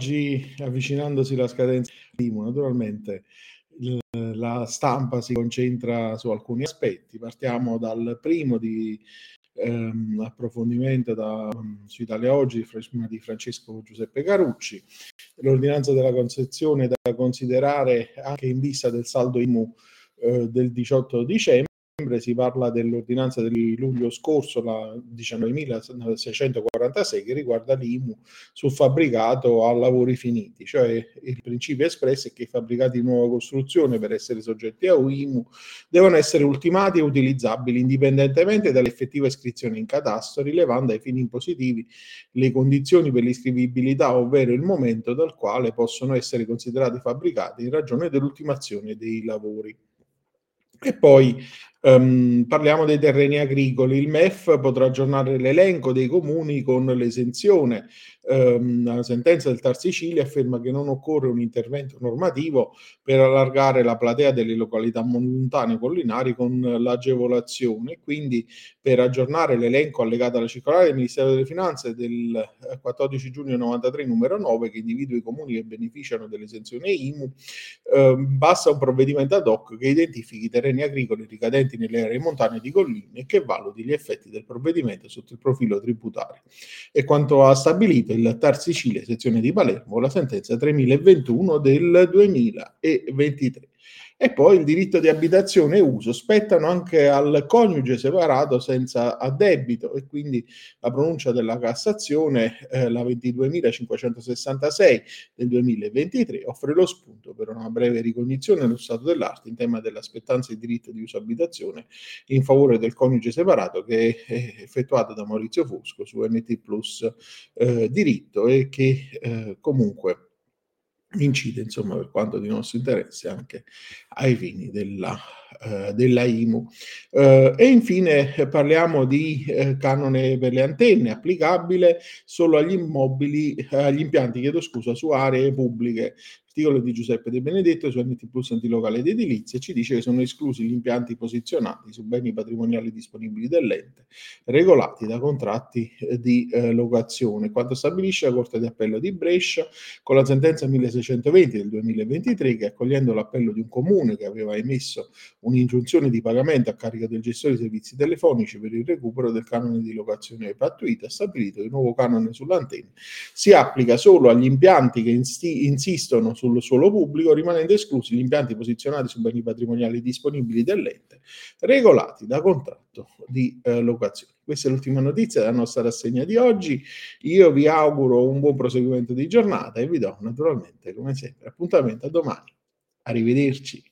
oggi, avvicinandosi la scadenza IMU, naturalmente la stampa si concentra su alcuni aspetti. Partiamo dal primo di ehm, approfondimento da, su Italia Oggi di Francesco Giuseppe Carucci, l'ordinanza della concezione da considerare anche in vista del saldo IMU eh, del 18 dicembre si parla dell'ordinanza di luglio scorso, la 19.646, che riguarda l'IMU sul fabbricato a lavori finiti, cioè il principio espresso è che i fabbricati di nuova costruzione per essere soggetti a IMU devono essere ultimati e utilizzabili indipendentemente dall'effettiva iscrizione in catasto, rilevando ai fini impositivi le condizioni per l'iscrivibilità, ovvero il momento dal quale possono essere considerati fabbricati in ragione dell'ultimazione dei lavori. E poi Um, parliamo dei terreni agricoli. Il MEF potrà aggiornare l'elenco dei comuni con l'esenzione. Um, la sentenza del Tar Sicilia afferma che non occorre un intervento normativo per allargare la platea delle località montane collinari con l'agevolazione. Quindi, per aggiornare l'elenco allegato alla circolare del Ministero delle Finanze del 14 eh, giugno 93, numero 9, che individua i comuni che beneficiano dell'esenzione IMU, um, basta un provvedimento ad hoc che identifichi i terreni agricoli ricadenti presenti nelle aree montane di colline e che valuti gli effetti del provvedimento sotto il profilo tributario. E quanto ha stabilito il TAR Sicilia, sezione di Palermo, la sentenza 3021 del 2023 e poi il diritto di abitazione e uso spettano anche al coniuge separato senza addebito e quindi la pronuncia della Cassazione, eh, la 22.566 del 2023, offre lo spunto per una breve ricognizione dello stato dell'arte in tema dell'aspettanza di diritto di uso abitazione in favore del coniuge separato che è effettuata da Maurizio Fusco su NT Plus eh, diritto e che eh, comunque incide, insomma, per quanto di nostro interesse, anche ai fini della, eh, della IMU. Eh, e infine parliamo di eh, canone per le antenne applicabile solo agli immobili, agli impianti, chiedo scusa, su aree pubbliche L'articolo di Giuseppe De Benedetto su NT Plus Antilocale ed Edilizia ci dice che sono esclusi gli impianti posizionati su beni patrimoniali disponibili dell'ente, regolati da contratti eh, di eh, locazione, quanto stabilisce la Corte di Appello di Brescia con la sentenza 1620 del 2023 che accogliendo l'appello di un comune che aveva emesso un'ingiunzione di pagamento a carico del gestore dei servizi telefonici per il recupero del canone di locazione pattuita, ha stabilito che il nuovo canone sull'antenna si applica solo agli impianti che insistono sul suolo pubblico, rimanendo esclusi gli impianti posizionati su beni patrimoniali disponibili dell'ente, regolati da contratto di eh, locazione. Questa è l'ultima notizia della nostra rassegna di oggi. Io vi auguro un buon proseguimento di giornata e vi do naturalmente, come sempre, appuntamento a domani. Arrivederci.